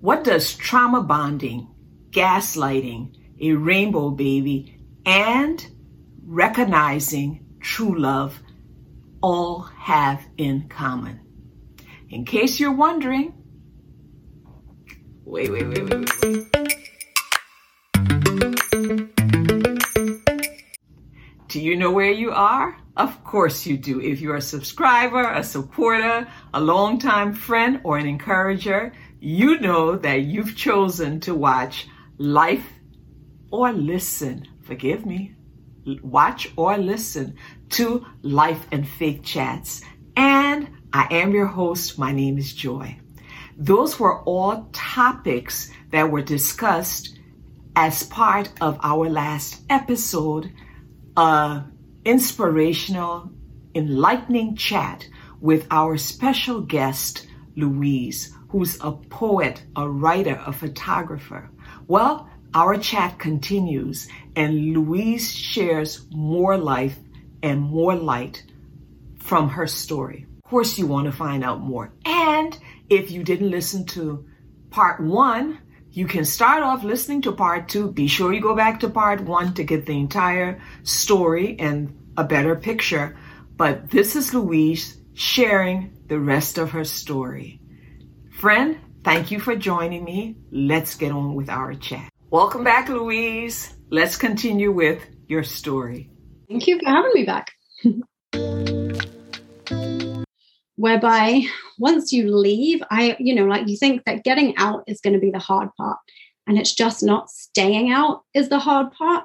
What does trauma bonding, gaslighting, a rainbow baby, and recognizing true love all have in common? In case you're wondering, wait, wait, wait, wait, wait. Do you know where you are? Of course you do. If you're a subscriber, a supporter, a longtime friend, or an encourager, you know that you've chosen to watch Life or listen, forgive me, watch or listen to Life and Faith Chats. And I am your host. My name is Joy. Those were all topics that were discussed as part of our last episode a inspirational, enlightening chat with our special guest, Louise, who's a poet, a writer, a photographer. Well, our chat continues and Louise shares more life and more light from her story. Of course, you want to find out more. And if you didn't listen to part one, you can start off listening to part two. Be sure you go back to part one to get the entire story and a better picture. But this is Louise sharing the rest of her story. Friend, thank you for joining me. Let's get on with our chat. Welcome back, Louise. Let's continue with your story. Thank you for having me back. whereby once you leave, I, you know, like you think that getting out is going to be the hard part. And it's just not staying out is the hard part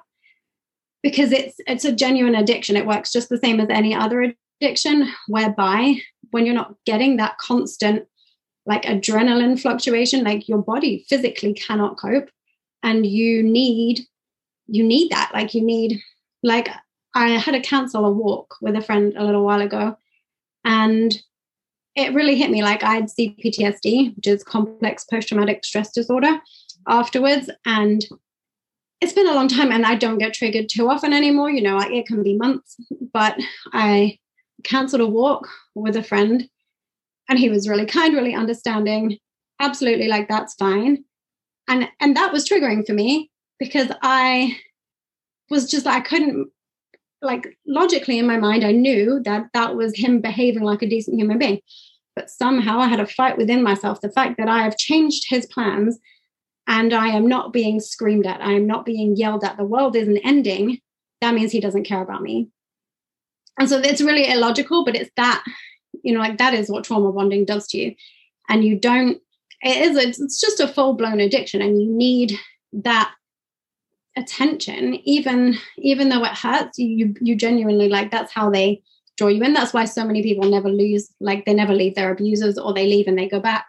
because it's it's a genuine addiction. It works just the same as any other addiction, whereby when you're not getting that constant like adrenaline fluctuation, like your body physically cannot cope. And you need you need that. Like you need like I had a cancel a walk with a friend a little while ago. And it really hit me like I had CPTSD, which is complex post traumatic stress disorder, afterwards. And it's been a long time and I don't get triggered too often anymore. You know, like it can be months, but I canceled a walk with a friend and he was really kind, really understanding. Absolutely, like that's fine. And and that was triggering for me because I was just I couldn't like logically in my mind, I knew that that was him behaving like a decent human being. But somehow I had a fight within myself. The fact that I have changed his plans and I am not being screamed at, I am not being yelled at, the world isn't ending, that means he doesn't care about me. And so it's really illogical, but it's that, you know, like that is what trauma bonding does to you. And you don't, it is, it's just a full blown addiction and you need that attention even even though it hurts you you genuinely like that's how they draw you in that's why so many people never lose like they never leave their abusers or they leave and they go back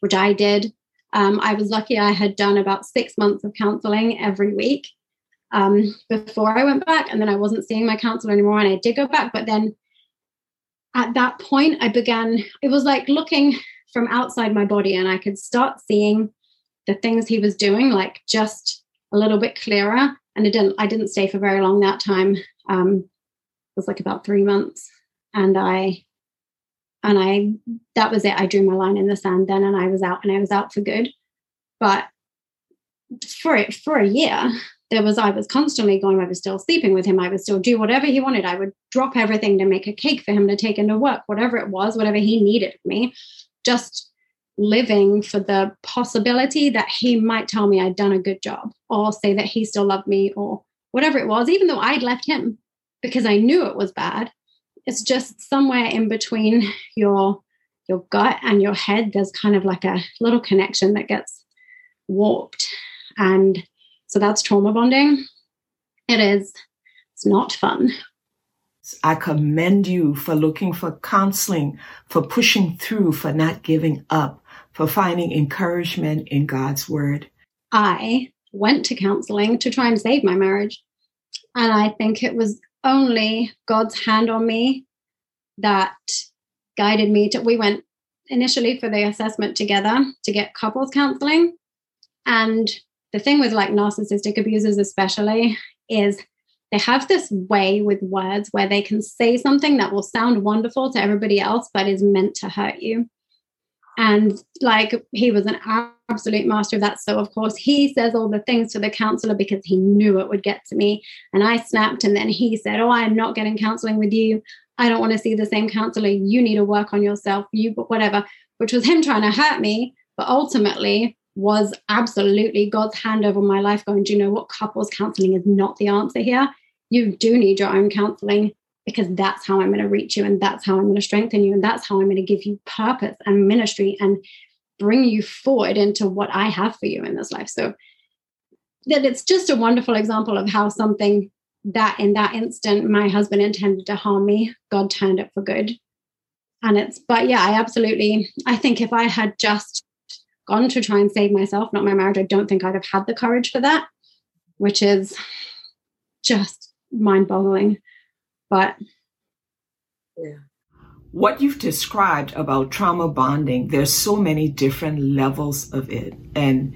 which i did um, i was lucky i had done about six months of counseling every week um, before i went back and then i wasn't seeing my counselor anymore and i did go back but then at that point i began it was like looking from outside my body and i could start seeing the things he was doing like just a little bit clearer. And I didn't I didn't stay for very long that time. Um, it was like about three months, and I and I that was it. I drew my line in the sand then, and I was out, and I was out for good. But for it for a year, there was I was constantly going. I was still sleeping with him. I would still do whatever he wanted. I would drop everything to make a cake for him to take into work, whatever it was, whatever he needed of me, just living for the possibility that he might tell me I'd done a good job or say that he still loved me or whatever it was, even though I'd left him because I knew it was bad. It's just somewhere in between your your gut and your head. There's kind of like a little connection that gets warped. And so that's trauma bonding. It is, it's not fun. I commend you for looking for counseling, for pushing through, for not giving up, for finding encouragement in God's word? I went to counseling to try and save my marriage. And I think it was only God's hand on me that guided me to. We went initially for the assessment together to get couples counseling. And the thing with like narcissistic abusers, especially, is they have this way with words where they can say something that will sound wonderful to everybody else, but is meant to hurt you and like he was an absolute master of that. So, of course, he says all the things to the counselor because he knew it would get to me. And I snapped. And then he said, Oh, I'm not getting counseling with you. I don't want to see the same counselor. You need to work on yourself, you, but whatever, which was him trying to hurt me. But ultimately, was absolutely God's hand over my life, going, Do you know what? Couples counseling is not the answer here. You do need your own counseling because that's how I'm going to reach you and that's how I'm going to strengthen you and that's how I'm going to give you purpose and ministry and bring you forward into what I have for you in this life. So that it's just a wonderful example of how something that in that instant my husband intended to harm me, God turned it for good. And it's, but yeah, I absolutely, I think if I had just gone to try and save myself, not my marriage, I don't think I'd have had the courage for that, which is just mind boggling. But yeah. What you've described about trauma bonding, there's so many different levels of it. And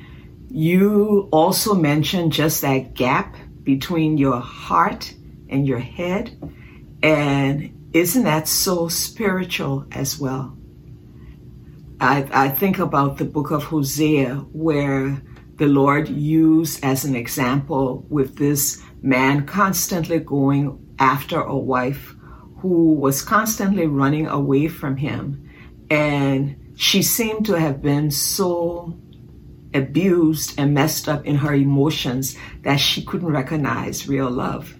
you also mentioned just that gap between your heart and your head. And isn't that so spiritual as well? I, I think about the book of Hosea, where the Lord used as an example with this man constantly going after a wife who was constantly running away from him. And she seemed to have been so abused and messed up in her emotions that she couldn't recognize real love.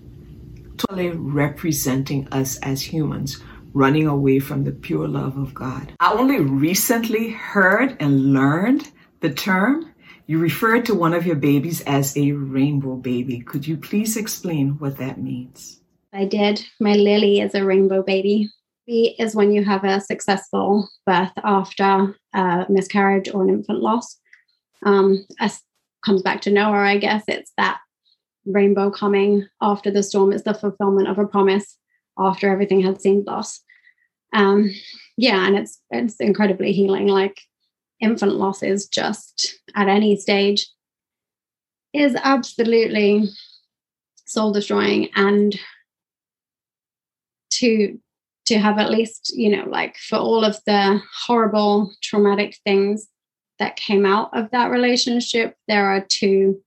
Totally representing us as humans, running away from the pure love of God. I only recently heard and learned the term. You referred to one of your babies as a rainbow baby. Could you please explain what that means? I did. My Lily is a rainbow baby. B is when you have a successful birth after a miscarriage or an infant loss. Um, as comes back to Noah, I guess it's that rainbow coming after the storm. It's the fulfillment of a promise after everything had seemed lost. Um, yeah, and it's it's incredibly healing. Like infant loss is just at any stage is absolutely soul destroying and to to have at least you know like for all of the horrible traumatic things that came out of that relationship there are two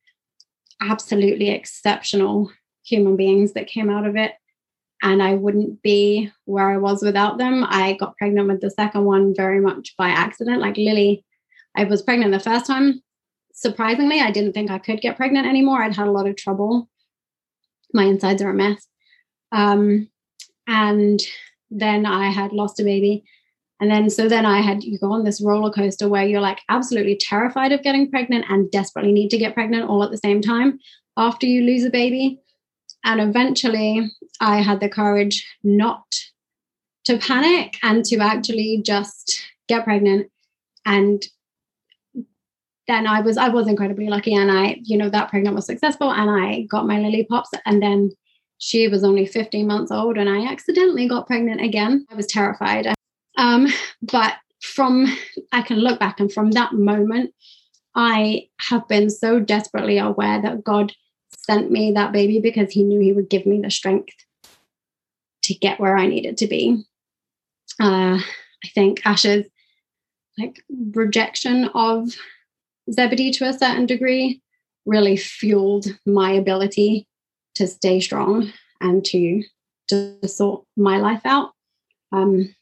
absolutely exceptional human beings that came out of it and I wouldn't be where I was without them. I got pregnant with the second one very much by accident. Like Lily, I was pregnant the first time. Surprisingly, I didn't think I could get pregnant anymore. I'd had a lot of trouble. My insides are a mess. Um, and then I had lost a baby. And then, so then I had, you go on this roller coaster where you're like absolutely terrified of getting pregnant and desperately need to get pregnant all at the same time after you lose a baby. And eventually, I had the courage not to panic and to actually just get pregnant. And then I was I was incredibly lucky, and I you know that pregnant was successful, and I got my lily pops, and then she was only 15 months old and I accidentally got pregnant again. I was terrified. Um, but from, I can look back and from that moment, I have been so desperately aware that God sent me that baby because he knew he would give me the strength to get where I needed to be. Uh, I think Ash's like rejection of Zebedee to a certain degree really fueled my ability to stay strong and to to sort my life out um,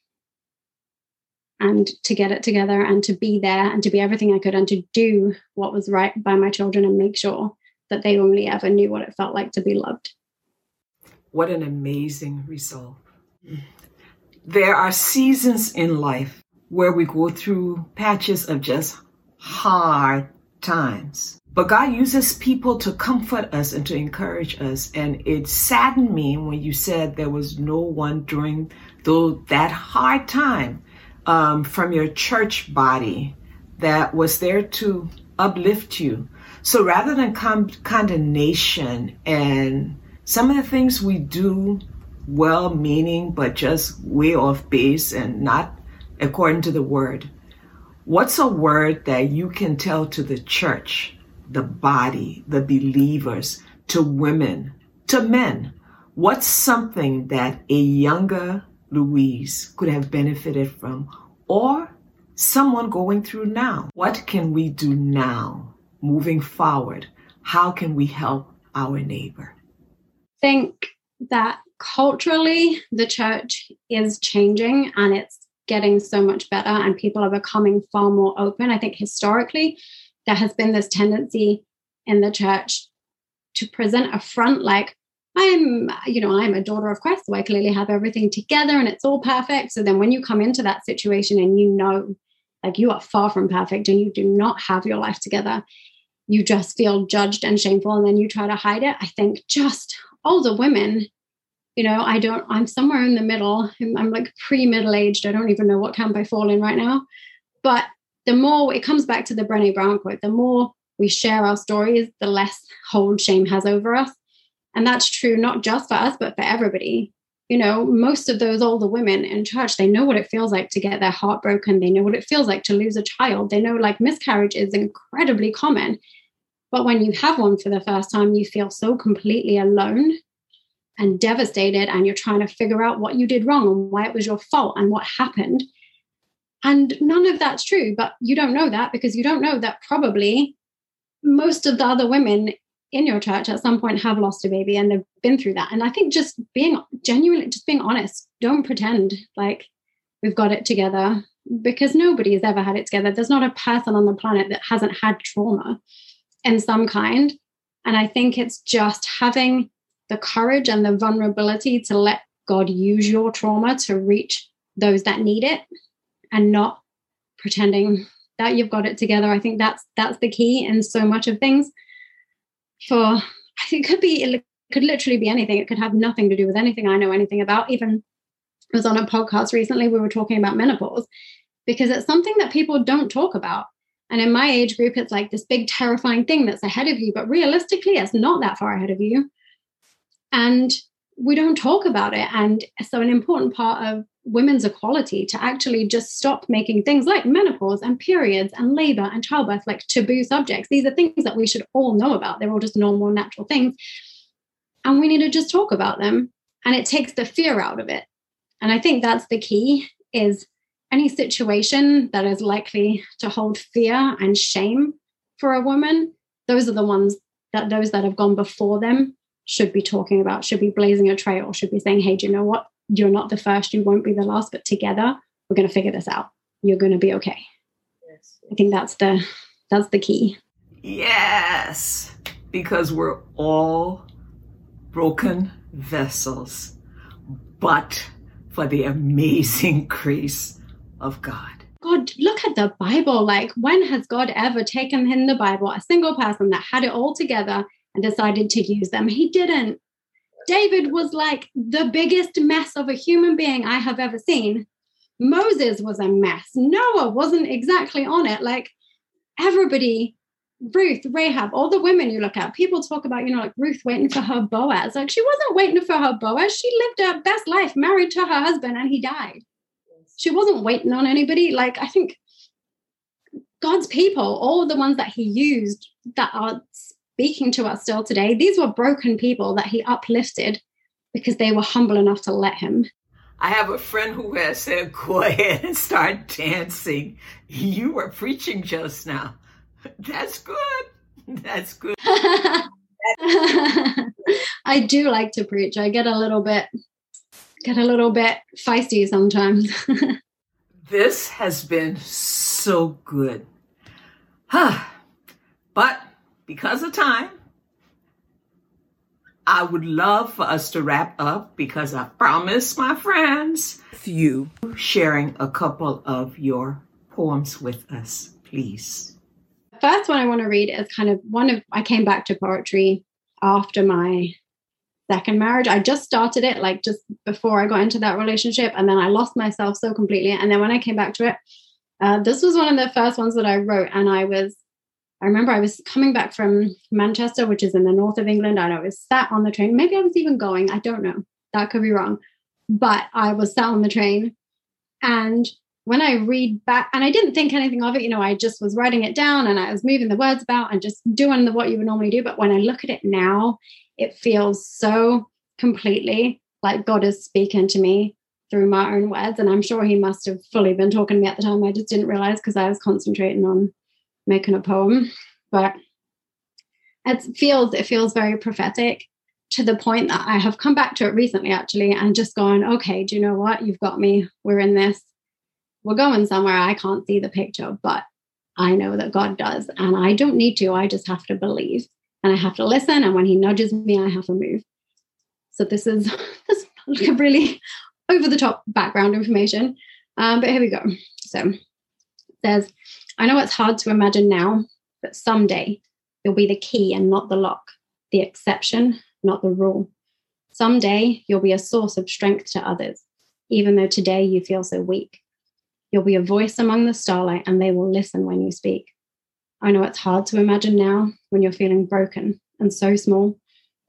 and to get it together and to be there and to be everything I could and to do what was right by my children and make sure that they only ever knew what it felt like to be loved. What an amazing result. There are seasons in life where we go through patches of just hard times. But God uses people to comfort us and to encourage us. And it saddened me when you said there was no one during though that hard time um, from your church body that was there to uplift you. So rather than com- condemnation and some of the things we do well meaning, but just way off base and not according to the word, what's a word that you can tell to the church? the body, the believers, to women, to men. What's something that a younger Louise could have benefited from, or someone going through now. What can we do now moving forward? How can we help our neighbor? I think that culturally the church is changing and it's getting so much better and people are becoming far more open. I think historically there has been this tendency in the church to present a front like I'm, you know, I'm a daughter of Christ, so I clearly have everything together and it's all perfect. So then when you come into that situation and you know, like you are far from perfect and you do not have your life together, you just feel judged and shameful and then you try to hide it. I think just all the women, you know, I don't, I'm somewhere in the middle. I'm, I'm like pre middle aged. I don't even know what camp I fall in right now. But the more it comes back to the Brene Brown quote, the more we share our stories, the less hold shame has over us. And that's true not just for us, but for everybody. You know, most of those older women in church, they know what it feels like to get their heart broken. They know what it feels like to lose a child. They know like miscarriage is incredibly common. But when you have one for the first time, you feel so completely alone and devastated, and you're trying to figure out what you did wrong and why it was your fault and what happened. And none of that's true, but you don't know that because you don't know that probably most of the other women in your church at some point have lost a baby and they've been through that. And I think just being genuinely, just being honest, don't pretend like we've got it together because nobody has ever had it together. There's not a person on the planet that hasn't had trauma in some kind. And I think it's just having the courage and the vulnerability to let God use your trauma to reach those that need it and not pretending that you've got it together. I think that's that's the key in so much of things for I think it could be it could literally be anything. It could have nothing to do with anything I know anything about. Even I was on a podcast recently, we were talking about menopause because it's something that people don't talk about. And in my age group, it's like this big terrifying thing that's ahead of you, but realistically, it's not that far ahead of you. And we don't talk about it. And so, an important part of women's equality to actually just stop making things like menopause and periods and labor and childbirth like taboo subjects. These are things that we should all know about. They're all just normal, natural things. And we need to just talk about them. And it takes the fear out of it. And I think that's the key is any situation that is likely to hold fear and shame for a woman, those are the ones that those that have gone before them should be talking about, should be blazing a trail, or should be saying, hey, do you know what? You're not the first, you won't be the last, but together we're going to figure this out. You're going to be okay. Yes. I think that's the that's the key. Yes, because we're all broken vessels, but for the amazing grace of God. God, look at the Bible. Like, when has God ever taken in the Bible a single person that had it all together and decided to use them? He didn't. David was like the biggest mess of a human being I have ever seen. Moses was a mess. Noah wasn't exactly on it. Like everybody, Ruth, Rahab, all the women you look at, people talk about, you know, like Ruth waiting for her Boaz. Like she wasn't waiting for her Boaz. She lived her best life, married to her husband, and he died. She wasn't waiting on anybody. Like I think God's people, all the ones that he used that are speaking to us still today, these were broken people that he uplifted because they were humble enough to let him. I have a friend who has said, Go ahead and start dancing. You were preaching just now. That's good. That's good. I do like to preach. I get a little bit get a little bit feisty sometimes. this has been so good. Huh. But because of time, I would love for us to wrap up because I promised my friends you sharing a couple of your poems with us, please. The first one I want to read is kind of one of I came back to poetry after my second marriage. I just started it like just before I got into that relationship, and then I lost myself so completely. And then when I came back to it, uh, this was one of the first ones that I wrote, and I was I remember I was coming back from Manchester, which is in the north of England, and I was sat on the train. Maybe I was even going, I don't know. That could be wrong. But I was sat on the train. And when I read back, and I didn't think anything of it, you know, I just was writing it down and I was moving the words about and just doing the, what you would normally do. But when I look at it now, it feels so completely like God is speaking to me through my own words. And I'm sure he must have fully been talking to me at the time. I just didn't realize because I was concentrating on making a poem. But it feels it feels very prophetic to the point that I have come back to it recently actually and just gone, okay, do you know what? You've got me. We're in this. We're going somewhere. I can't see the picture, but I know that God does. And I don't need to. I just have to believe and I have to listen. And when He nudges me, I have to move. So this is this is really over the top background information. Um, but here we go. So says, I know it's hard to imagine now, but someday you'll be the key and not the lock, the exception, not the rule. Someday you'll be a source of strength to others, even though today you feel so weak. You'll be a voice among the starlight and they will listen when you speak. I know it's hard to imagine now when you're feeling broken and so small,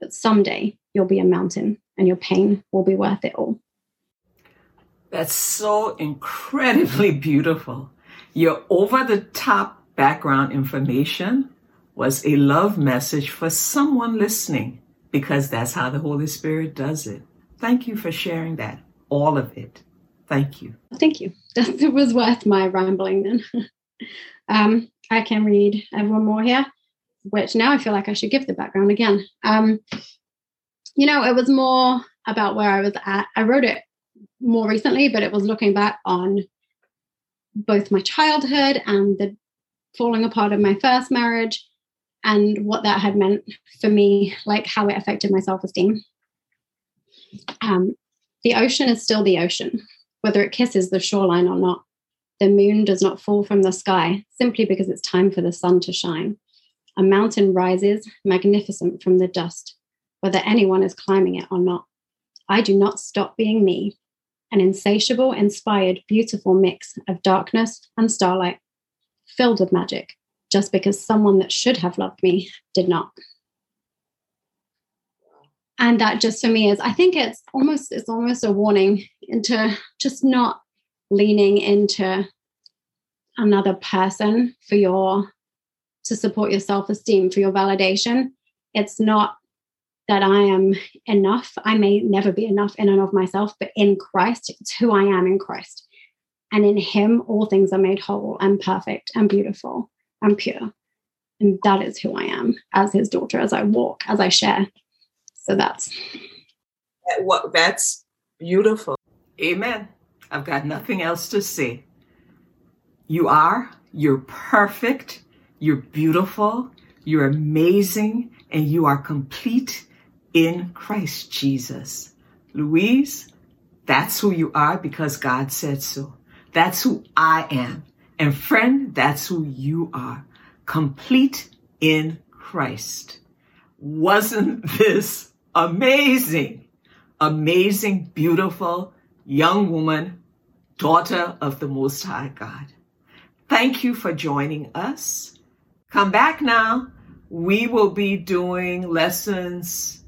but someday you'll be a mountain and your pain will be worth it all. That's so incredibly beautiful. Your over the top background information was a love message for someone listening because that's how the Holy Spirit does it. Thank you for sharing that, all of it. Thank you. Thank you. It was worth my rambling then. um, I can read one more here, which now I feel like I should give the background again. Um, you know, it was more about where I was at. I wrote it more recently, but it was looking back on both my childhood and the falling apart of my first marriage and what that had meant for me, like how it affected my self esteem. Um, the ocean is still the ocean, whether it kisses the shoreline or not. The moon does not fall from the sky simply because it's time for the sun to shine. A mountain rises magnificent from the dust, whether anyone is climbing it or not. I do not stop being me, an insatiable, inspired, beautiful mix of darkness and starlight, filled with magic, just because someone that should have loved me did not. And that just for me is, I think it's almost it's almost a warning into just not leaning into another person for your to support your self-esteem for your validation it's not that i am enough. I may never be enough in and of myself but in christ it's who i am in christ. And in him all things are made whole and perfect and beautiful and pure. And that is who i am as his daughter as i walk as i share. So that's what that's beautiful. Amen. I've got nothing else to say. You are, you're perfect, you're beautiful, you're amazing, and you are complete in Christ Jesus. Louise, that's who you are because God said so. That's who I am. And friend, that's who you are. Complete in Christ. Wasn't this amazing? Amazing, beautiful, young woman, daughter of the Most High God. Thank you for joining us. Come back now. We will be doing lessons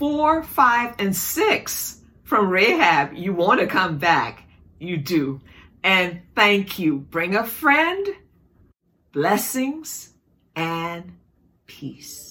four, five, and six from Rahab. You want to come back. You do. And thank you. Bring a friend, blessings, and peace.